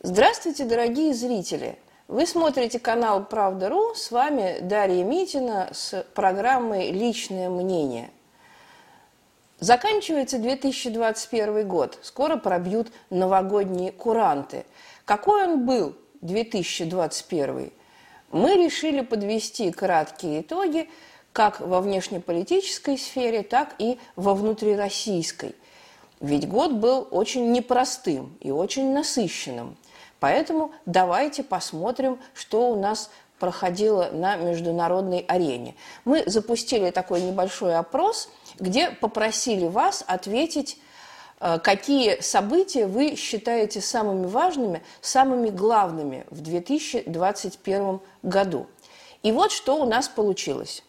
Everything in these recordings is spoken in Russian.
Здравствуйте, дорогие зрители! Вы смотрите канал «Правда.ру», с вами Дарья Митина с программой «Личное мнение». Заканчивается 2021 год, скоро пробьют новогодние куранты. Какой он был 2021? Мы решили подвести краткие итоги как во внешнеполитической сфере, так и во внутрироссийской. Ведь год был очень непростым и очень насыщенным – Поэтому давайте посмотрим, что у нас проходило на международной арене. Мы запустили такой небольшой опрос, где попросили вас ответить, э, какие события вы считаете самыми важными, самыми главными в 2021 году. И вот что у нас получилось.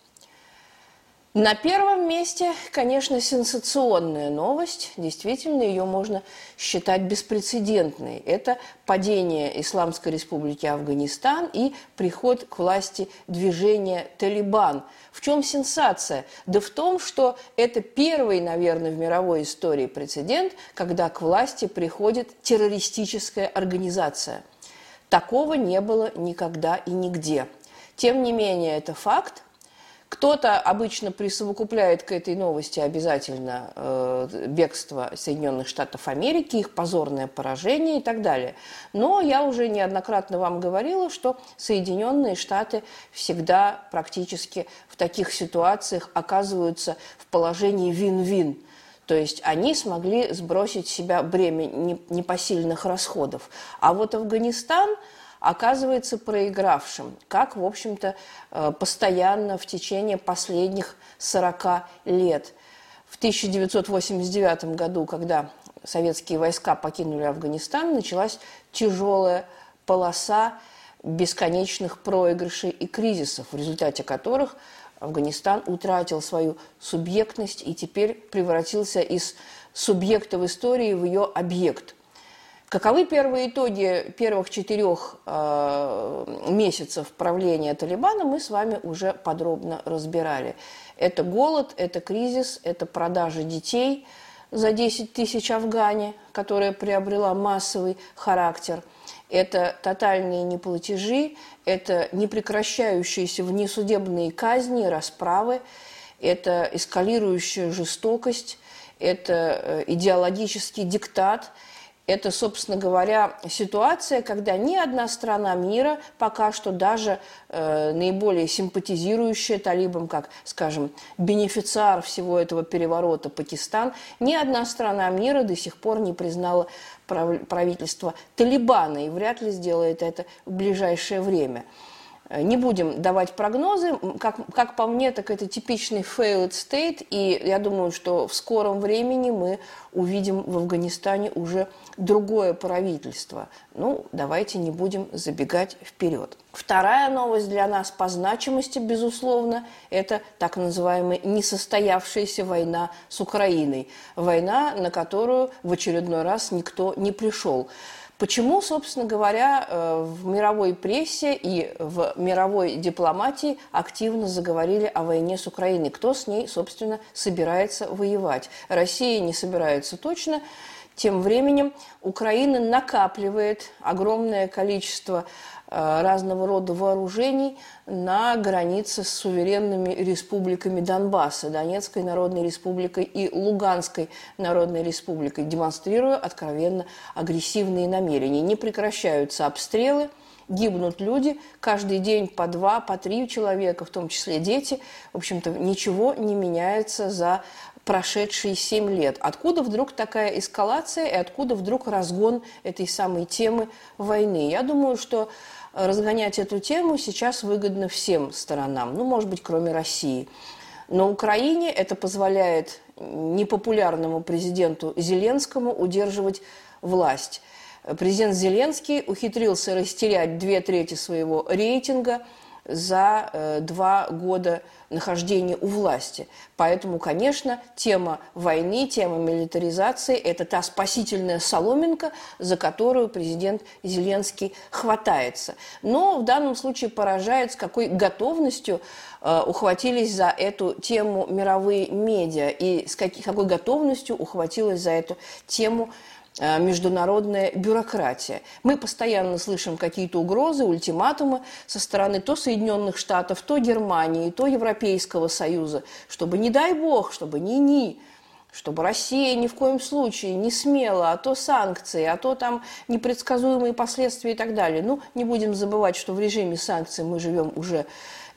На первом месте, конечно, сенсационная новость. Действительно, ее можно считать беспрецедентной. Это падение Исламской республики Афганистан и приход к власти движения «Талибан». В чем сенсация? Да в том, что это первый, наверное, в мировой истории прецедент, когда к власти приходит террористическая организация. Такого не было никогда и нигде. Тем не менее, это факт – кто-то обычно присовокупляет к этой новости обязательно э, бегство Соединенных Штатов Америки, их позорное поражение и так далее. Но я уже неоднократно вам говорила, что Соединенные Штаты всегда практически в таких ситуациях оказываются в положении вин-вин. То есть они смогли сбросить с себя бремя непосильных расходов. А вот Афганистан – оказывается проигравшим, как, в общем-то, э, постоянно в течение последних 40 лет. В 1989 году, когда советские войска покинули Афганистан, началась тяжелая полоса бесконечных проигрышей и кризисов, в результате которых Афганистан утратил свою субъектность и теперь превратился из субъекта в истории в ее объект – Каковы первые итоги первых четырех э, месяцев правления Талибана, мы с вами уже подробно разбирали. Это голод, это кризис, это продажа детей за 10 тысяч Афгане, которая приобрела массовый характер. Это тотальные неплатежи, это непрекращающиеся внесудебные казни, расправы, это эскалирующая жестокость, это э, идеологический диктат – это, собственно говоря, ситуация, когда ни одна страна мира пока что даже э, наиболее симпатизирующая талибам, как, скажем, бенефициар всего этого переворота Пакистан, ни одна страна мира до сих пор не признала правительство Талибана и вряд ли сделает это в ближайшее время. Э, не будем давать прогнозы. Как, как по мне, так это типичный failed state. И я думаю, что в скором времени мы увидим в Афганистане уже другое правительство. Ну, давайте не будем забегать вперед. Вторая новость для нас по значимости, безусловно, это так называемая несостоявшаяся война с Украиной. Война, на которую в очередной раз никто не пришел. Почему, собственно говоря, э, в мировой прессе и в мировой дипломатии активно заговорили о войне с Украиной? Кто с ней, собственно, собирается воевать? Россия не собирается точно. Тем временем Украина накапливает огромное количество разного рода вооружений на границе с суверенными республиками Донбасса, Донецкой Народной Республикой и Луганской Народной Республикой, демонстрируя откровенно агрессивные намерения. Не прекращаются обстрелы, гибнут люди, каждый день по два, по три человека, в том числе дети. В общем-то, ничего не меняется за прошедшие семь лет. Откуда вдруг такая эскалация и откуда вдруг разгон этой самой темы войны? Я думаю, что разгонять эту тему сейчас выгодно всем сторонам, ну, может быть, кроме России. Но Украине это позволяет непопулярному президенту Зеленскому удерживать власть. Президент Зеленский ухитрился растерять две трети своего рейтинга – за э, два года нахождения у власти. Поэтому, конечно, тема войны, тема милитаризации – это та спасительная соломинка, за которую президент Зеленский хватается. Но в данном случае поражает, с какой готовностью э, ухватились за эту тему мировые медиа и с какой готовностью ухватилась за эту тему международная бюрократия. Мы постоянно слышим какие-то угрозы, ультиматумы со стороны то Соединенных Штатов, то Германии, то Европейского Союза, чтобы, не дай бог, чтобы ни-ни, чтобы Россия ни в коем случае не смела, а то санкции, а то там непредсказуемые последствия и так далее. Ну, не будем забывать, что в режиме санкций мы живем уже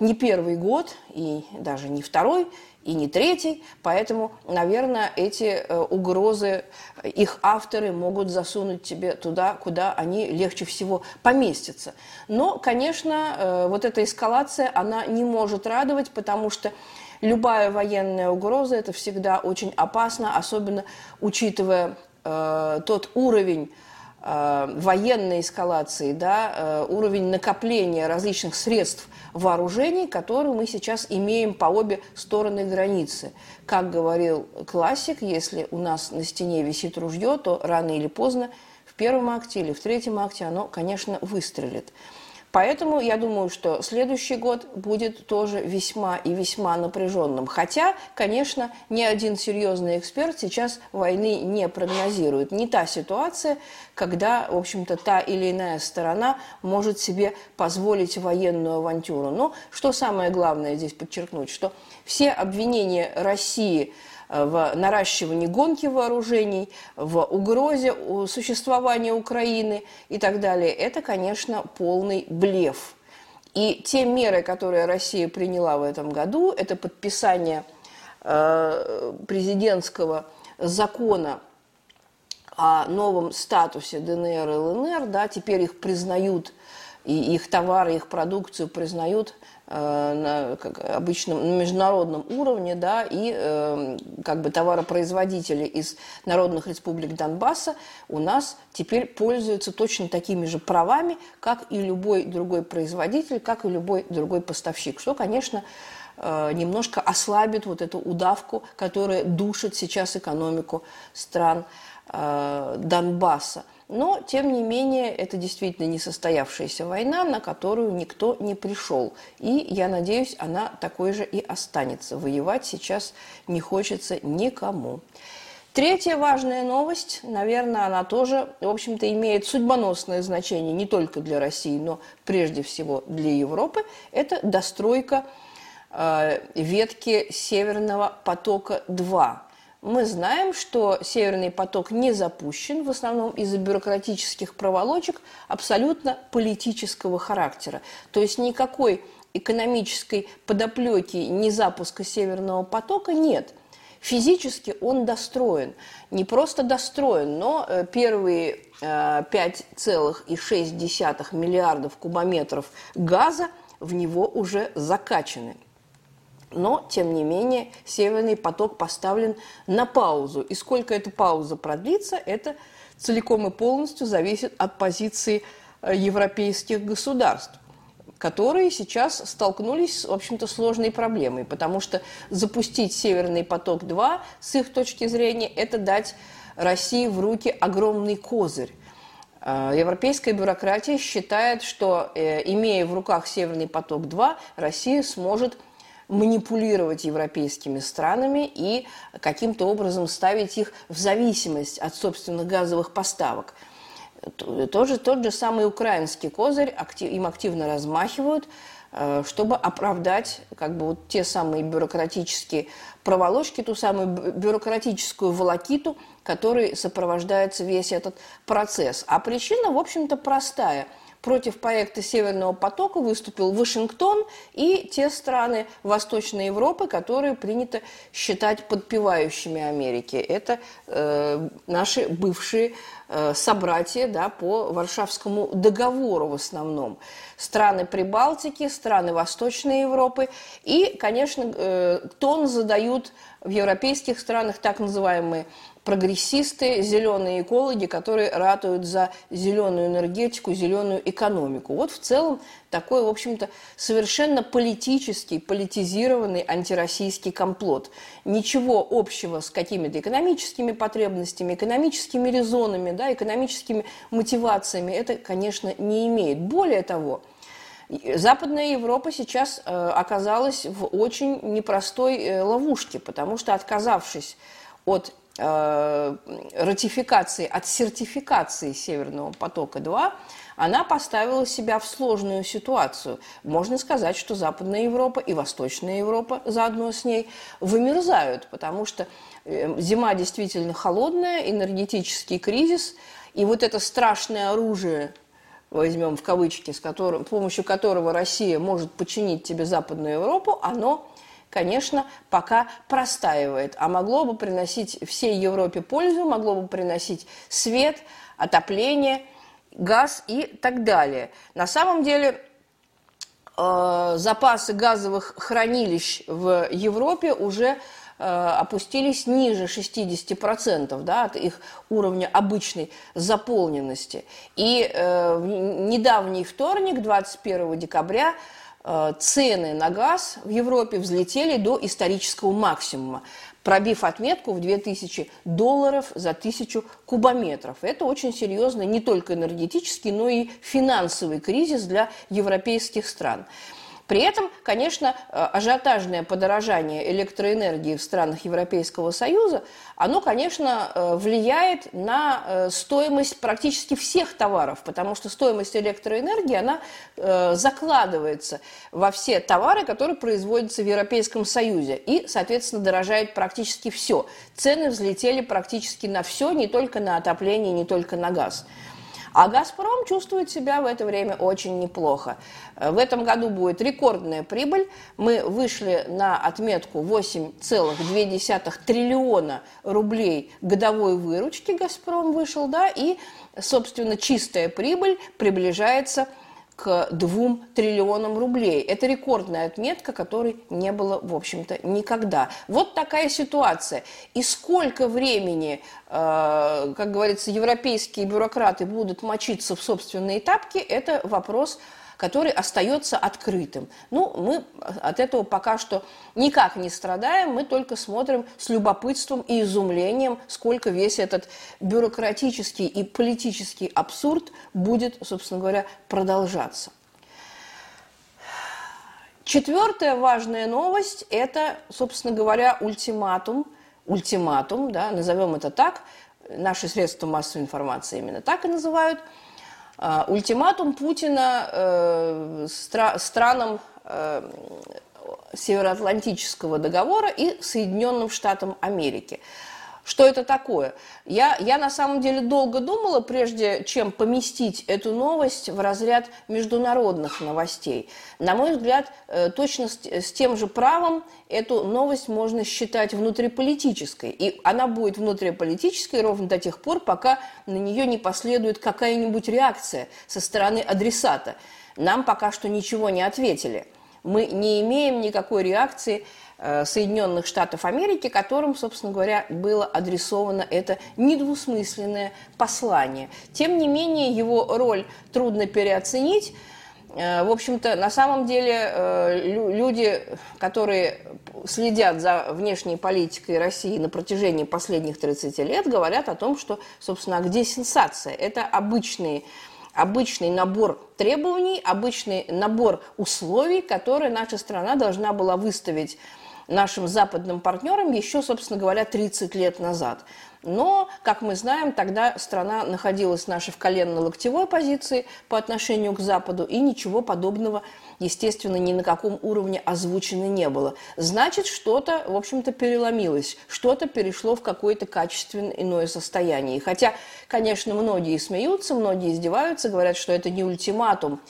не первый год и даже не второй, и не третий, поэтому, наверное, эти э, угрозы, их авторы могут засунуть тебе туда, куда они легче всего поместятся. Но, конечно, э, вот эта эскалация, она не может радовать, потому что любая военная угроза – это всегда очень опасно, особенно учитывая э, тот уровень э, военной эскалации, да, э, уровень накопления различных средств вооружений, которые мы сейчас имеем по обе стороны границы. Как говорил классик, если у нас на стене висит ружье, то рано или поздно в первом акте или в третьем акте оно, конечно, выстрелит. Поэтому я думаю, что следующий год будет тоже весьма и весьма напряженным. Хотя, конечно, ни один серьезный эксперт сейчас войны не прогнозирует. Не та ситуация, когда, в общем-то, та или иная сторона может себе позволить военную авантюру. Но что самое главное здесь подчеркнуть, что все обвинения России – в наращивании гонки вооружений, в угрозе существования Украины и так далее, это, конечно, полный блеф. И те меры, которые Россия приняла в этом году, это подписание э, президентского закона о новом статусе ДНР и ЛНР, да, теперь их признают, и их товары, их продукцию признают на, как обычно на международном уровне, да, и э, как бы товаропроизводители из народных республик Донбасса у нас теперь пользуются точно такими же правами, как и любой другой производитель, как и любой другой поставщик, что, конечно, э, немножко ослабит вот эту удавку, которая душит сейчас экономику стран э, Донбасса. Но, тем не менее, это действительно несостоявшаяся война, на которую никто не пришел. И, я надеюсь, она такой же и останется. Воевать сейчас не хочется никому. Третья важная новость, наверное, она тоже, в общем-то, имеет судьбоносное значение не только для России, но прежде всего для Европы. Это достройка э, ветки Северного потока-2. Мы знаем, что Северный поток не запущен, в основном из-за бюрократических проволочек абсолютно политического характера. То есть никакой экономической подоплеки не запуска Северного потока нет. Физически он достроен. Не просто достроен, но э, первые 5,6 э, миллиардов кубометров газа в него уже закачаны. Но, тем не менее, Северный поток поставлен на паузу. И сколько эта пауза продлится, это целиком и полностью зависит от позиции э, европейских государств которые сейчас столкнулись с, в общем-то, сложной проблемой, потому что запустить «Северный поток-2» с их точки зрения – это дать России в руки огромный козырь. Э, европейская бюрократия считает, что, э, имея в руках «Северный поток-2», Россия сможет – манипулировать европейскими странами и каким-то образом ставить их в зависимость от собственных газовых поставок. Тоже тот же самый украинский козырь им активно размахивают, э, чтобы оправдать как бы вот те самые бюрократические проволочки, ту самую бюрократическую волокиту, которой сопровождается весь этот процесс. А причина, в общем-то, простая – Против проекта Северного потока выступил Вашингтон и те страны Восточной Европы, которые принято считать подпевающими Америки. Это э, наши бывшие э, собратья да, по Варшавскому договору в основном. Страны Прибалтики, страны Восточной Европы. И, конечно, э, тон задают в европейских странах так называемые прогрессисты, зеленые экологи, которые ратуют за зеленую энергетику, зеленую экономику. Вот в целом такой, в общем-то, совершенно политический, политизированный антироссийский комплот. Ничего общего с какими-то экономическими потребностями, экономическими резонами, да, экономическими мотивациями это, конечно, не имеет. Более того, Западная Европа сейчас э, оказалась в очень непростой э, ловушке, потому что отказавшись от э, ратификации, от сертификации Северного потока-2, она поставила себя в сложную ситуацию. Можно сказать, что Западная Европа и Восточная Европа заодно с ней вымерзают, потому что э, зима действительно холодная, энергетический кризис, и вот это страшное оружие, возьмем в кавычки, с которым, с помощью которого Россия может починить тебе Западную Европу, оно конечно, пока простаивает, а могло бы приносить всей Европе пользу, могло бы приносить свет, отопление, газ и так далее. На самом деле э, запасы газовых хранилищ в Европе уже э, опустились ниже 60% да, от их уровня обычной заполненности. И э, в недавний вторник, 21 декабря, цены на газ в Европе взлетели до исторического максимума, пробив отметку в 2000 долларов за тысячу кубометров. Это очень серьезный не только энергетический, но и финансовый кризис для европейских стран. При этом, конечно, э, ажиотажное подорожание электроэнергии в странах Европейского Союза, оно, конечно, э, влияет на э, стоимость практически всех товаров, потому что стоимость электроэнергии, она закладывается во все товары, которые производятся в Европейском Союзе, и, соответственно, дорожает практически все. Цены взлетели практически на все, не только на отопление, не только на газ. А «Газпром» чувствует себя в это время очень неплохо. Э, в этом году будет рекордная прибыль. Мы вышли на отметку 8,2 триллиона рублей годовой выручки «Газпром» вышел, да, и, собственно, чистая прибыль приближается к к 2 триллионам рублей. Это рекордная отметка, которой не было, в общем-то, никогда. Вот такая ситуация. И сколько времени, э, как говорится, европейские бюрократы будут мочиться в собственные тапки, это вопрос который остается открытым. Ну, мы от этого пока что никак не страдаем, мы только смотрим с любопытством и изумлением, сколько весь этот бюрократический и политический абсурд будет, собственно говоря, продолжаться. Четвертая важная новость – это, собственно говоря, ультиматум, ультиматум, да, назовем это так, наши средства массовой информации именно так и называют – ультиматум Путина э, стра странам э, Североатлантического договора и Соединенным Штатам Америки – что это такое? Я, я на самом деле долго думала, прежде чем поместить эту новость в разряд международных новостей. На мой взгляд, э, точно с, с тем же правом эту новость можно считать внутриполитической. И она будет внутриполитической ровно до тех пор, пока на нее не последует какая-нибудь реакция со стороны адресата. Нам пока что ничего не ответили. Мы не имеем никакой реакции Соединенных Штатов Америки, которым, собственно говоря, было адресовано это недвусмысленное послание. Тем не менее, его роль трудно переоценить. Э, в общем-то, на самом деле э, люди, которые следят за внешней политикой России на протяжении последних 30 лет, говорят о том, что, собственно, а где сенсация? Это обычные обычный набор требований, обычный набор условий, которые наша страна должна была выставить нашим западным партнерам еще, собственно говоря, 30 лет назад. Но, как мы знаем, тогда страна находилась наша в коленно-локтевой позиции по отношению к Западу, и ничего подобного, естественно, ни на каком уровне озвучено не было. Значит, что-то, в общем-то, переломилось, что-то перешло в какое-то качественно иное состояние. Хотя, конечно, многие смеются, многие издеваются, говорят, что это не ультиматум,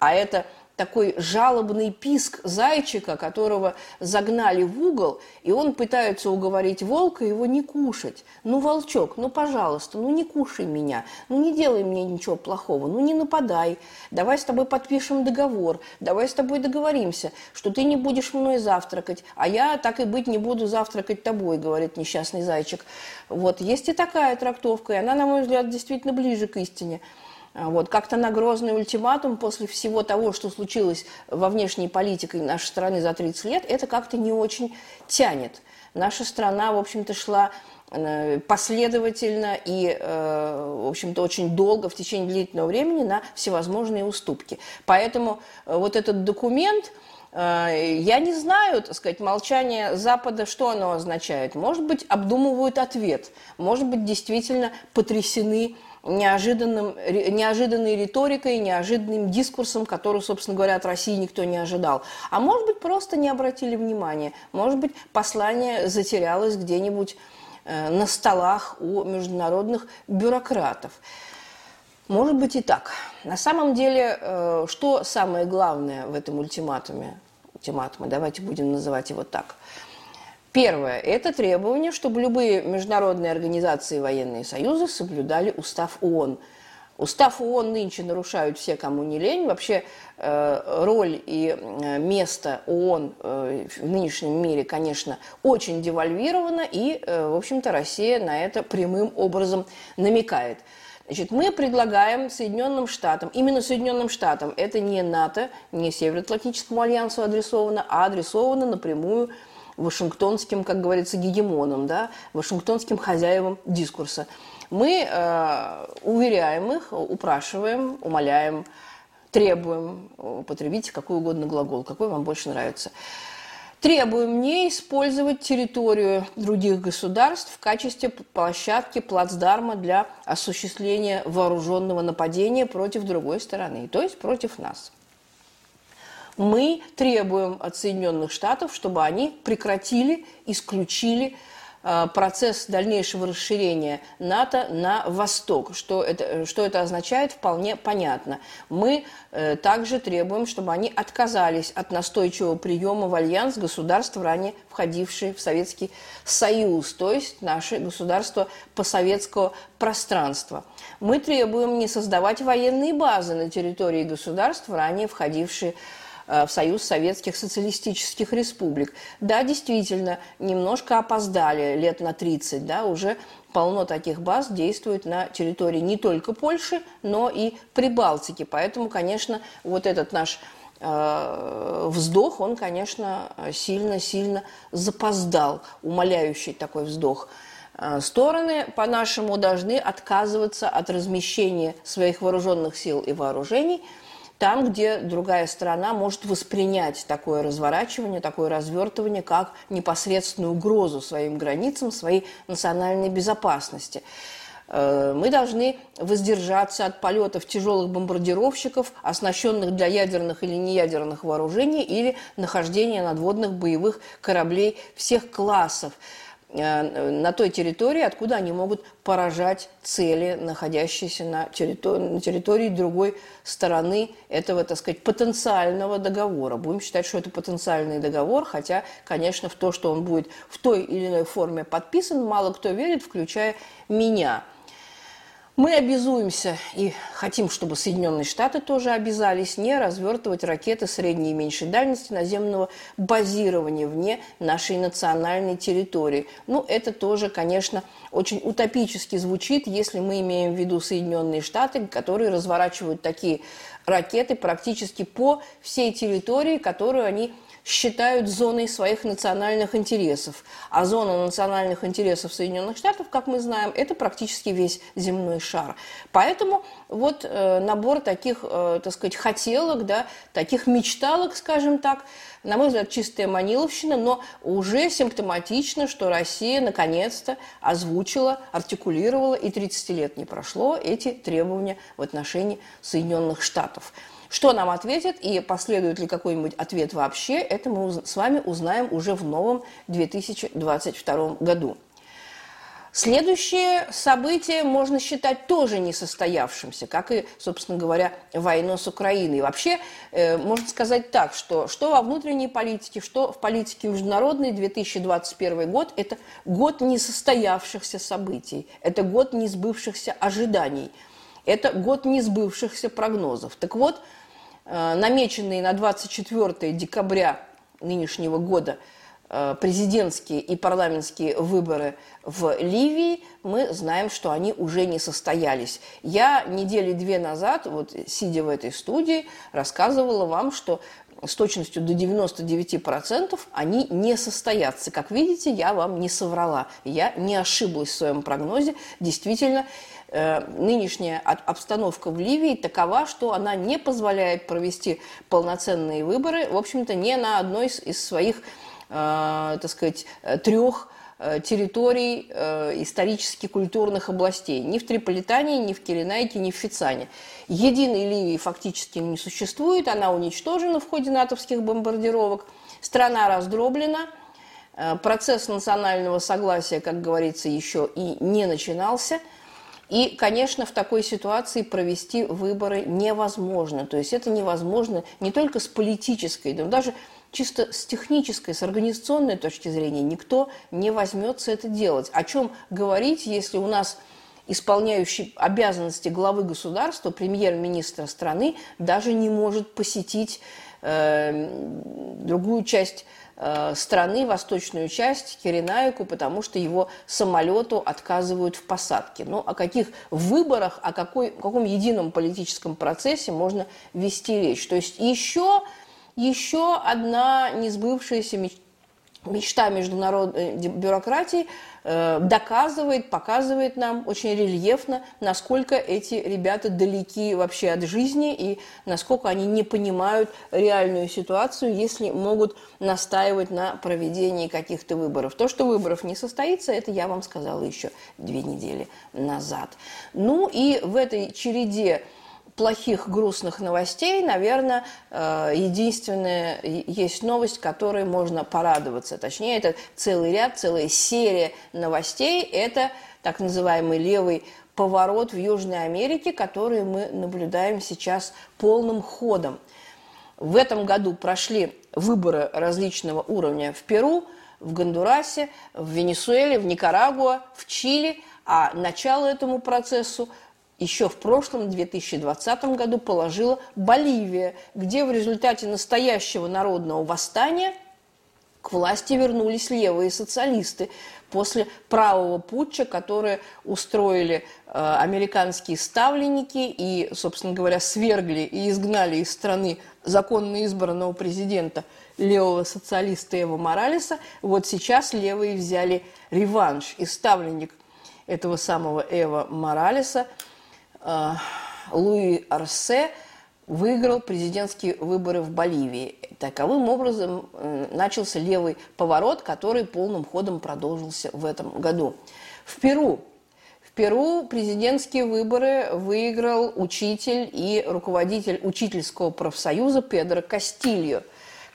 а это такой жалобный писк зайчика, которого загнали в угол, и он пытается уговорить волка его не кушать. Ну, волчок, ну, пожалуйста, ну, не кушай меня, ну, не делай мне ничего плохого, ну, не нападай, давай с тобой подпишем договор, давай с тобой договоримся, что ты не будешь мной завтракать, а я, так и быть, не буду завтракать тобой, говорит несчастный зайчик. Вот, есть и такая трактовка, и она, на мой взгляд, действительно ближе к истине. А вот. Как-то на грозный ультиматум после всего того, что случилось во внешней политике нашей страны за 30 лет, это как-то не очень тянет. Наша страна, в общем-то, шла э, последовательно и, э, в общем-то, очень долго, в течение длительного времени на всевозможные уступки. Поэтому э, вот этот документ, я не знаю, так сказать, молчание Запада, что оно означает. Может быть, обдумывают ответ. Может быть, действительно потрясены неожиданным, неожиданной риторикой, неожиданным дискурсом, который, собственно говоря, от России никто не ожидал. А может быть, просто не обратили внимания. Может быть, послание затерялось где-нибудь э, на столах у международных бюрократов. Может быть и так. На самом деле, э, что самое главное в этом ультиматуме? Ультиматуме, давайте будем называть его так – Первое – это требование, чтобы любые международные организации и военные союзы соблюдали устав ООН. Устав ООН нынче нарушают все, кому не лень. Вообще э, роль и э, место ООН э, в нынешнем мире, конечно, очень девальвировано, и, в общем-то, Россия на это прямым образом намекает. Значит, мы предлагаем Соединенным Штатам, именно Соединенным Штатам, это не НАТО, не Североатлантическому альянсу адресовано, а адресовано напрямую вашингтонским, как говорится, гегемоном, да, вашингтонским хозяевам дискурса. Мы э, уверяем их, упрашиваем, умоляем, требуем, употребите какой угодно глагол, какой вам больше нравится. Требуем не использовать территорию других государств в качестве площадки, плацдарма для осуществления вооруженного нападения против другой стороны, то есть против нас мы требуем от Соединенных Штатов, чтобы они прекратили, исключили э, процесс дальнейшего расширения НАТО на восток. Что это, что это означает, вполне понятно. Мы э, также требуем, чтобы они отказались от настойчивого приема в альянс государств, ранее входившие в Советский Союз, то есть наши государства постсоветского пространства. Мы требуем не создавать военные базы на территории государств, ранее входившие в Э, в Союз Советских Социалистических Республик. Да, действительно, немножко опоздали лет на 30, да, уже полно таких баз действует на территории не только Польши, но и Прибалтики. Поэтому, конечно, вот этот наш э, вздох, он, конечно, сильно-сильно запоздал, умоляющий такой вздох. Э, стороны, по-нашему, должны отказываться от размещения своих вооруженных сил и вооружений – там, где другая сторона может воспринять такое разворачивание, такое развертывание, как непосредственную угрозу своим границам, своей национальной безопасности. Э, мы должны воздержаться от полетов тяжелых бомбардировщиков, оснащенных для ядерных или неядерных вооружений, или нахождения надводных боевых кораблей всех классов. Э, на той территории, откуда они могут поражать цели, находящиеся на территории, на территории другой стороны этого, так сказать, потенциального договора. Будем считать, что это потенциальный договор, хотя, конечно, в то, что он будет в той или иной форме подписан, мало кто верит, включая меня – мы обязуемся и хотим, чтобы Соединенные Штаты тоже обязались не развертывать ракеты средней и меньшей дальности наземного базирования вне нашей национальной территории. Ну, это тоже, конечно, очень утопически звучит, если мы имеем в виду Соединенные Штаты, которые разворачивают такие ракеты практически по всей территории, которую они считают зоной своих национальных интересов. А зона национальных интересов Соединенных Штатов, как мы знаем, это практически весь земной шар. Поэтому вот э, набор таких, э, так сказать, хотелок, да, таких мечталок, скажем так, на мой взгляд, чистая маниловщина, но уже симптоматично, что Россия наконец-то озвучила, артикулировала, и 30 лет не прошло эти требования в отношении Соединенных Штатов. Что нам ответят и последует ли какой-нибудь ответ вообще, это мы с вами узнаем уже в новом 2022 году. Следующее событие можно считать тоже несостоявшимся, как и, собственно говоря, войну с Украиной. вообще, э, можно сказать так, что что во внутренней политике, что в политике международной 2021 год – это год несостоявшихся событий, это год несбывшихся ожиданий, это год несбывшихся прогнозов. Так вот, Э, намеченные на 24 декабря нынешнего года э, президентские и парламентские выборы в Ливии, мы знаем, что они уже не состоялись. Я недели две назад, вот сидя в этой студии, рассказывала вам, что с точностью до 99% они не состоятся. Как видите, я вам не соврала. Я не ошиблась в своем прогнозе. Действительно, нынешняя обстановка в Ливии такова, что она не позволяет провести полноценные выборы, в общем-то, не на одной из, своих, э, так сказать, трех Э, территорий э, исторически культурных областей. Ни в Триполитане, ни в Киренайке, ни в Фицане. Единой Ливии фактически не существует, она уничтожена в ходе натовских бомбардировок. Страна раздроблена, э, процесс национального согласия, как говорится, еще и не начинался. И, конечно, в такой ситуации провести выборы невозможно. То есть это невозможно не только с политической, но даже чисто с технической, с организационной точки зрения никто не возьмется это делать. О чем говорить, если у нас исполняющий обязанности главы государства, премьер-министра страны, даже не может посетить э, другую часть страны, восточную часть, Киренайку, потому что его самолету отказывают в посадке. Ну, о каких выборах, о какой, каком едином политическом процессе можно вести речь? То есть еще еще одна несбывшаяся мечта мечта международной э, бюрократии э, доказывает, показывает нам очень рельефно, насколько эти ребята далеки вообще от жизни и насколько они не понимают реальную ситуацию, если могут настаивать на проведении каких-то выборов. То, что выборов не состоится, это я вам сказала еще две недели назад. Ну и в этой череде плохих, грустных новостей, наверное, э, единственная есть новость, которой можно порадоваться. Точнее, это целый ряд, целая серия новостей. Это так называемый левый поворот в Южной Америке, который мы наблюдаем сейчас полным ходом. В этом году прошли выборы различного уровня в Перу, в Гондурасе, в Венесуэле, в Никарагуа, в Чили, а начало этому процессу – еще в прошлом, 2020 году, положила Боливия, где в результате настоящего народного восстания к власти вернулись левые социалисты после правого путча, который устроили э, американские ставленники и, собственно говоря, свергли и изгнали из страны законно избранного президента левого социалиста Эва Моралеса. Вот сейчас левые взяли реванш. И ставленник этого самого Эва Моралеса – Луи Арсе выиграл президентские выборы в Боливии. Таковым образом э, начался левый поворот, который полным ходом продолжился в этом году. В Перу в Перу президентские выборы выиграл учитель и руководитель учительского профсоюза Педро Кастильо,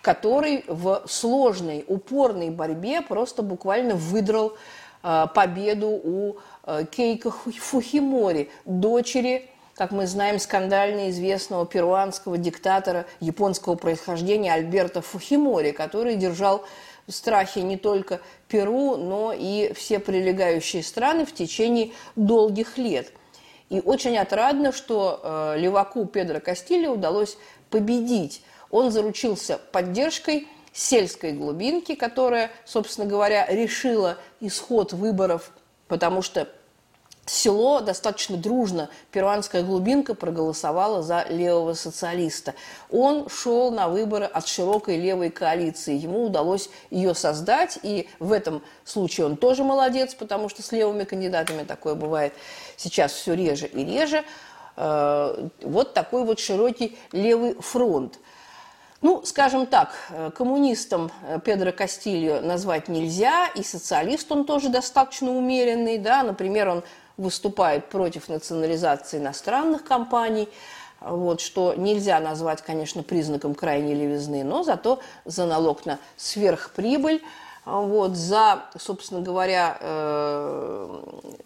который в сложной, упорной борьбе просто буквально выдрал э, победу у Э, Кейко Фухимори, дочери, как мы знаем, скандально известного перуанского диктатора японского происхождения Альберта Фухимори, который держал в страхе не только Перу, но и все прилегающие страны в течение долгих лет. И очень отрадно, что э, леваку Педро Кастильо удалось победить. Он заручился поддержкой сельской глубинки, которая, собственно говоря, решила исход выборов потому что село достаточно дружно, перуанская глубинка проголосовала за левого социалиста. Он шел на выборы от широкой левой коалиции. Ему удалось ее создать, и в этом случае он тоже молодец, потому что с левыми кандидатами такое бывает сейчас все реже и реже. Э, вот такой вот широкий левый фронт – ну, скажем так, э, коммунистом э, Педро Кастильо назвать нельзя, и социалист он тоже достаточно умеренный, да, например, он выступает против национализации иностранных компаний, вот, что нельзя назвать, конечно, признаком крайней левизны, но зато за налог на сверхприбыль, вот, за, собственно говоря, э,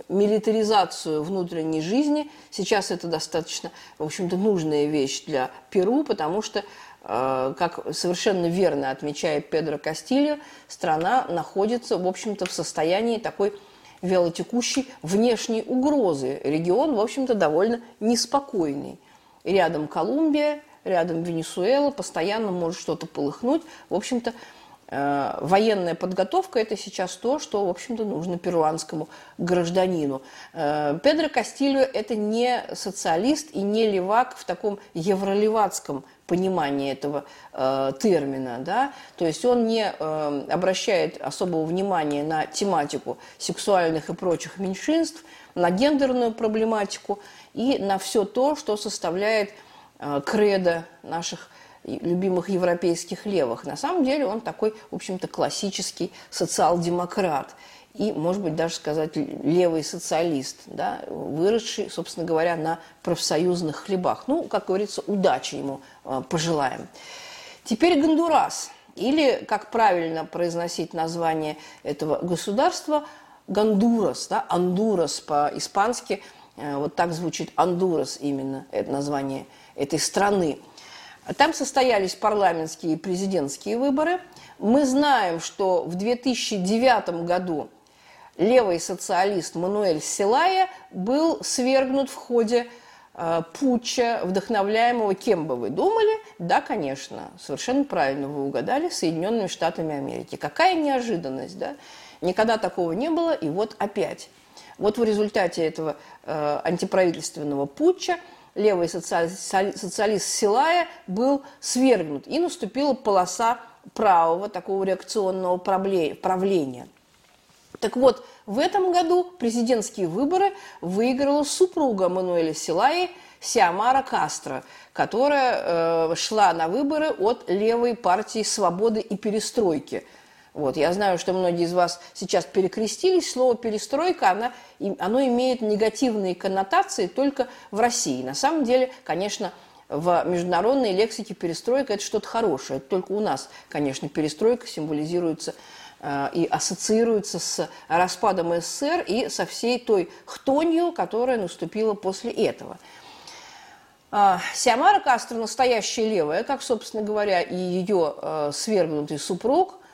милитаризацию внутренней жизни. Сейчас это достаточно, в общем-то, нужная вещь для Перу, потому что как совершенно верно отмечает Педро Кастильо, страна находится, в общем-то, в состоянии такой велотекущей внешней угрозы. Регион, в общем-то, довольно неспокойный. Рядом Колумбия, рядом Венесуэла, постоянно может что-то полыхнуть. В общем-то, Э, военная подготовка – это сейчас то, что, в общем-то, нужно перуанскому гражданину. Э, Педро Кастильо – это не социалист и не левак в таком евролевацком понимании этого э, термина. Да? То есть он не э, обращает особого внимания на тематику сексуальных и прочих меньшинств, на гендерную проблематику и на все то, что составляет э, кредо наших любимых европейских левых. На самом деле он такой, в общем-то, классический социал-демократ и, может быть, даже сказать левый социалист, да, выросший, собственно говоря, на профсоюзных хлебах. Ну, как говорится, удачи ему э, пожелаем. Теперь Гондурас, или, как правильно произносить название этого государства, Гондурас, да, Андурас по-испански, э, вот так звучит Андурас именно, это название этой страны – там состоялись парламентские и президентские выборы. Мы знаем, что в 2009 году левый социалист Мануэль Селая был свергнут в ходе э, путча, вдохновляемого кем бы вы думали? Да, конечно, совершенно правильно вы угадали, Соединенными Штатами Америки. Какая неожиданность, да? Никогда такого не было, и вот опять. Вот в результате этого э, антиправительственного путча – левый социалист Силая был свергнут, и наступила полоса правого такого реакционного правления. Так вот, в этом году президентские выборы выиграла супруга Мануэля Силаи Сиамара Кастро, которая э, шла на выборы от левой партии свободы и перестройки – вот. Я знаю, что многие из вас сейчас перекрестились. Слово «перестройка», она, оно имеет негативные коннотации только в России. На самом деле, конечно, в международной лексике перестройка – это что-то хорошее. Это только у нас, конечно, перестройка символизируется и ассоциируется с распадом СССР и со всей той хтонью, которая наступила после этого. Э, Сиамара Кастро настоящая левая, как, собственно говоря, и ее э, свергнутый супруг –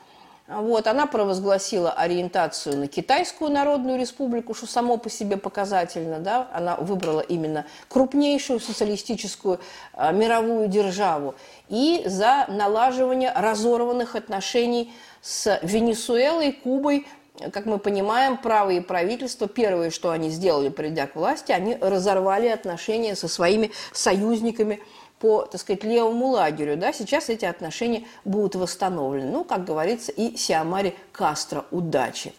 вот, она провозгласила ориентацию на Китайскую Народную Республику, что само по себе показательно. Да? Она выбрала именно крупнейшую социалистическую э, мировую державу. И за налаживание разорванных отношений с Венесуэлой, Кубой, как мы понимаем, правые правительства, первое, что они сделали, придя к власти, они разорвали отношения со своими союзниками – по, так сказать, левому лагерю, да, сейчас эти отношения будут восстановлены. Ну, как говорится, и Сиамаре Кастро удачи.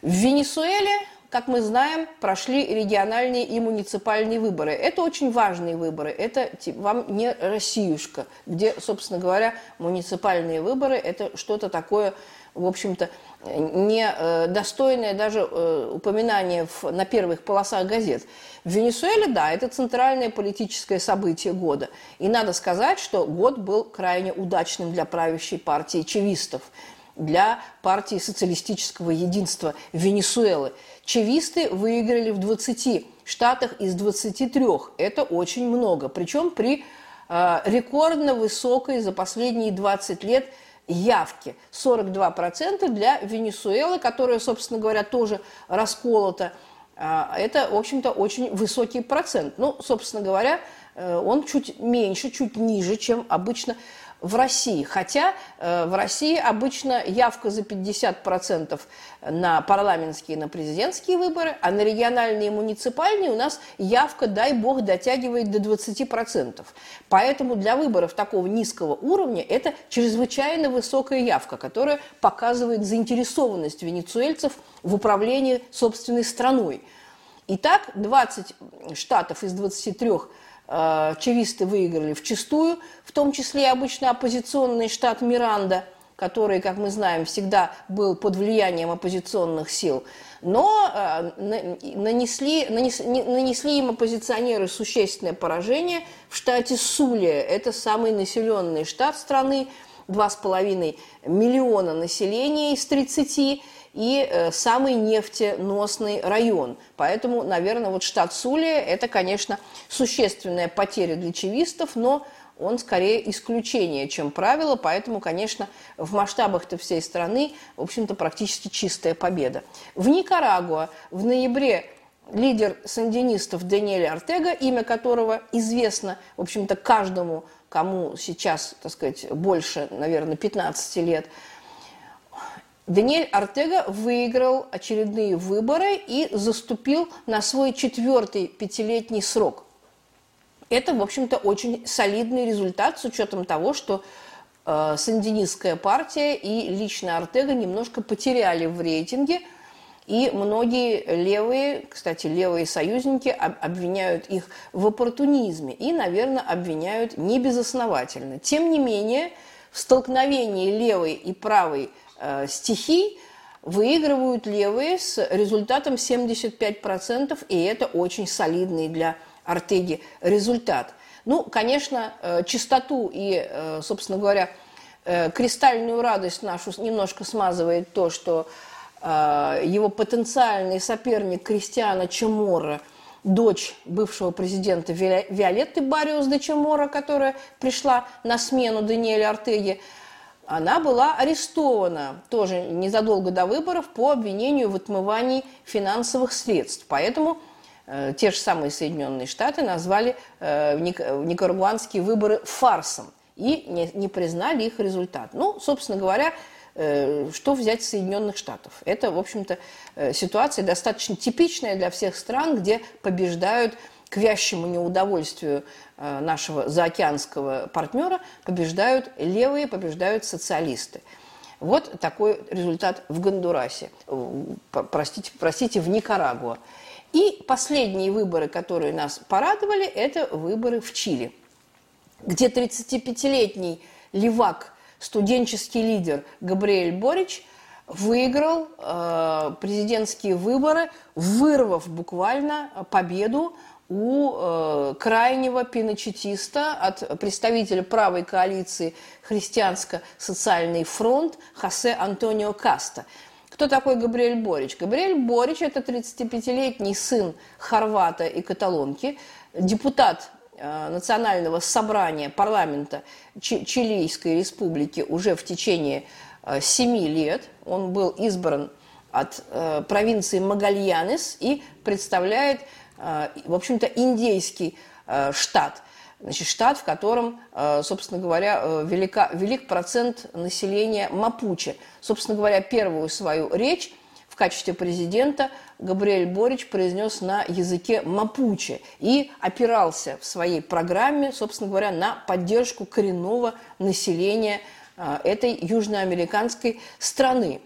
В Венесуэле, как мы знаем, прошли региональные и муниципальные выборы. Это очень важные выборы. Это вам не Россиюшка, где, собственно говоря, муниципальные выборы – это что-то такое, в общем-то, не э, даже э, упоминания в, на первых полосах газет. В Венесуэле, да, это центральное политическое событие года. И надо сказать, что год был крайне удачным для правящей партии чевистов, для партии социалистического единства Венесуэлы. Чевисты выиграли в 20 штатах из 23. Это очень много. Причем при э, рекордно высокой за последние 20 лет – явки. 42% для Венесуэлы, которая, собственно говоря, тоже расколота. А, это, в общем-то, очень высокий процент. Ну, собственно говоря, э, он чуть меньше, чуть ниже, чем обычно в России. Хотя э, в России обычно явка за 50% на парламентские и на президентские выборы, а на региональные и муниципальные у нас явка, дай бог, дотягивает до 20%. Поэтому для выборов такого низкого уровня это чрезвычайно высокая явка, которая показывает заинтересованность венесуэльцев в управлении собственной страной. Итак, 20 штатов из 23 Э, чевисты выиграли в чистую, в том числе обычно оппозиционный штат Миранда, который, как мы знаем, всегда был под влиянием оппозиционных сил. Но э, нанесли, нанесли, нанесли им оппозиционеры существенное поражение в штате Сулия. Это самый населенный штат страны, 2,5 миллиона населения из 30 и э, самый нефтеносный район. Поэтому, наверное, вот штат Сулия – это, конечно, существенная потеря для чевистов, но он скорее исключение, чем правило, поэтому, конечно, в масштабах-то всей страны, в общем-то, практически чистая победа. В Никарагуа в ноябре лидер сандинистов Даниэль Артега, имя которого известно, в общем-то, каждому, кому сейчас, так сказать, больше, наверное, 15 лет – Даниэль Артега выиграл очередные выборы и заступил на свой четвертый пятилетний срок. Это, в общем-то, очень солидный результат с учетом того, что э, сандинистская партия и лично Артега немножко потеряли в рейтинге, и многие левые, кстати, левые союзники обвиняют их в оппортунизме и, наверное, обвиняют небезосновательно. Тем не менее, в столкновении левой и правой стихий выигрывают левые с результатом 75%, и это очень солидный для Артеги результат. Ну, конечно, э, чистоту и, э, собственно говоря, э, кристальную радость нашу немножко смазывает то, что э, его потенциальный соперник Кристиана Чемора – дочь бывшего президента Виолетты Бариус де Чемора, которая пришла на смену Даниэля Артеги, она была арестована тоже незадолго до выборов по обвинению в отмывании финансовых средств. Поэтому э, те же самые Соединенные Штаты назвали э, никарагуанские выборы фарсом и не, не признали их результат. Ну, собственно говоря, Э, что взять с Соединенных Штатов? Это, в общем-то, э, ситуация достаточно типичная для всех стран, где побеждают к вящему неудовольствию э, нашего заокеанского партнера, побеждают левые, побеждают социалисты. Вот такой результат в Гондурасе, простите, простите, в Никарагуа. И последние выборы, которые нас порадовали, это выборы в Чили, где 35-летний левак студенческий лидер Габриэль Борич выиграл э, президентские выборы, вырвав буквально победу у э, крайнего пиночетиста от представителя правой коалиции «Христианско-социальный фронт» Хосе Антонио Каста. Кто такой Габриэль Борич? Габриэль Борич – это 35-летний сын хорвата и каталонки, депутат Э, национального собрания парламента Чилийской республики уже в течение э, семи лет. Он был избран от э, провинции Магальянес и представляет, в общем-то, индейский штат. Значит, штат, в котором, собственно говоря, велика, велик процент населения Мапуче. Собственно говоря, первую свою речь в качестве президента Габриэль Борич произнес на языке мапуче и опирался в своей программе, собственно говоря, на поддержку коренного населения этой южноамериканской страны.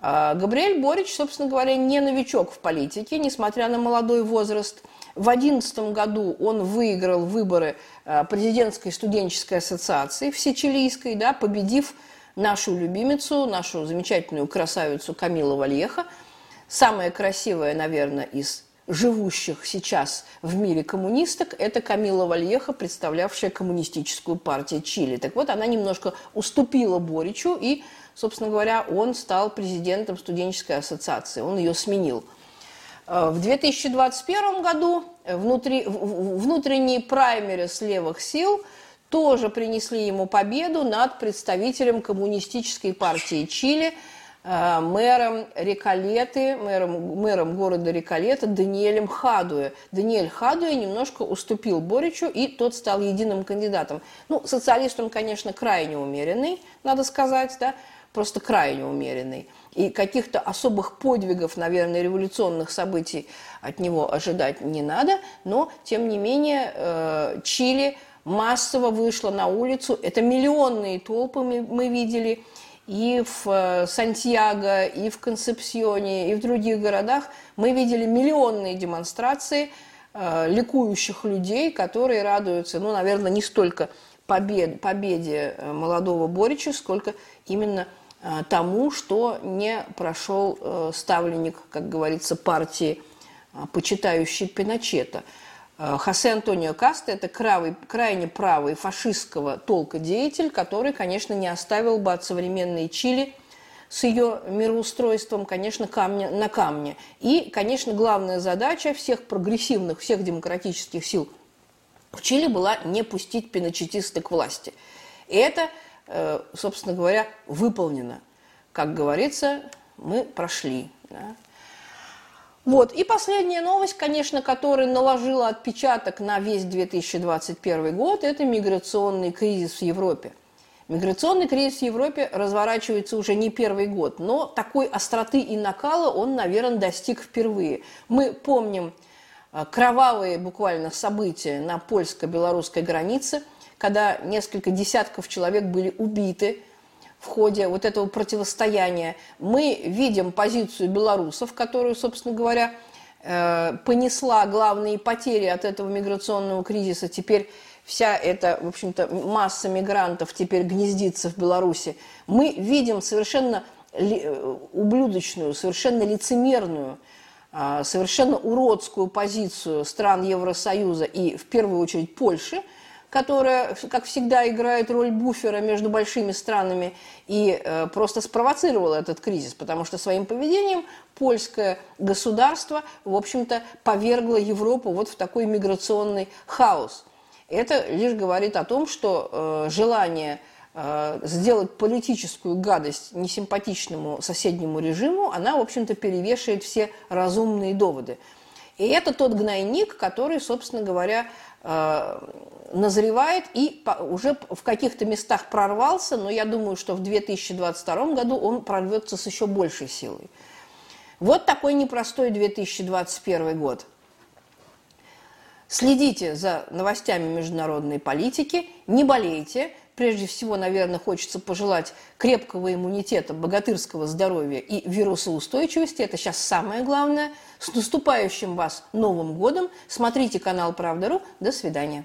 А, Габриэль Борич, собственно говоря, не новичок в политике, несмотря на молодой возраст. В 2011 году он выиграл выборы а, президентской студенческой ассоциации всечилийской, да, победив нашу любимицу, нашу замечательную красавицу Камилу Вальеха, самая красивая, наверное, из живущих сейчас в мире коммунисток, это Камила Вальеха, представлявшая коммунистическую партию Чили. Так вот, она немножко уступила Боричу, и, собственно говоря, он стал президентом студенческой ассоциации, он ее сменил. Э, в 2021 году внутри, внутренние праймерис левых сил – тоже принесли ему победу над представителем коммунистической партии Чили, э, мэром Рекалеты, мэром, мэром города Рекалета Даниэлем Хадуэ. Даниэль Хадуэ немножко уступил Боричу, и тот стал единым кандидатом. Ну, социалист он, конечно, крайне умеренный, надо сказать, да, просто крайне умеренный. И каких-то особых подвигов, наверное, революционных событий от него ожидать не надо, но, тем не менее, э, Чили – массово вышла на улицу. Это миллионные толпы мы, мы видели и в э, Сантьяго, и в Концепсионе, и в других городах. Мы видели миллионные демонстрации э, ликующих людей, которые радуются, ну, наверное, не столько побед, победе э, молодого Борича, сколько именно э, тому, что не прошел э, ставленник, как говорится, партии, почитающий Пиночета – Хосе Антонио Каста – это крайне, крайне правый фашистского толка деятель, который, конечно, не оставил бы от современной Чили с ее мироустройством, конечно, камня на камне. И, конечно, главная задача всех прогрессивных, всех демократических сил в Чили была не пустить пиночетисты к власти. И это, э, собственно говоря, выполнено. Как говорится, мы прошли. Да? Вот. И последняя новость, конечно, которая наложила отпечаток на весь 2021 год, это миграционный кризис в Европе. Миграционный кризис в Европе разворачивается уже не первый год, но такой остроты и накала он, наверное, достиг впервые. Мы помним кровавые буквально события на польско-белорусской границе, когда несколько десятков человек были убиты в ходе вот этого противостояния. Мы видим позицию белорусов, которую, собственно говоря, э, понесла главные потери от этого миграционного кризиса. Теперь вся эта, в общем-то, масса мигрантов теперь гнездится в Беларуси, мы видим совершенно э, ублюдочную, совершенно лицемерную, совершенно уродскую позицию стран Евросоюза и, в первую очередь, Польши, которая, как всегда, играет роль буфера между большими странами и э, просто спровоцировала этот кризис, потому что своим поведением польское государство, в общем-то, повергло Европу вот в такой миграционный хаос. Это лишь говорит о том, что э, желание сделать политическую гадость несимпатичному соседнему режиму, она, в общем-то, перевешивает все разумные доводы. И это тот гнойник, который, собственно говоря, э, назревает и уже в каких-то местах прорвался, но я думаю, что в 2022 году он прорвется с еще большей силой. Вот такой непростой 2021 год. Следите за новостями международной политики, не болейте. Прежде всего, наверное, хочется пожелать крепкого иммунитета, богатырского здоровья и вирусоустойчивости. Это сейчас самое главное. С наступающим вас Новым годом. Смотрите канал Правда.ру. До свидания.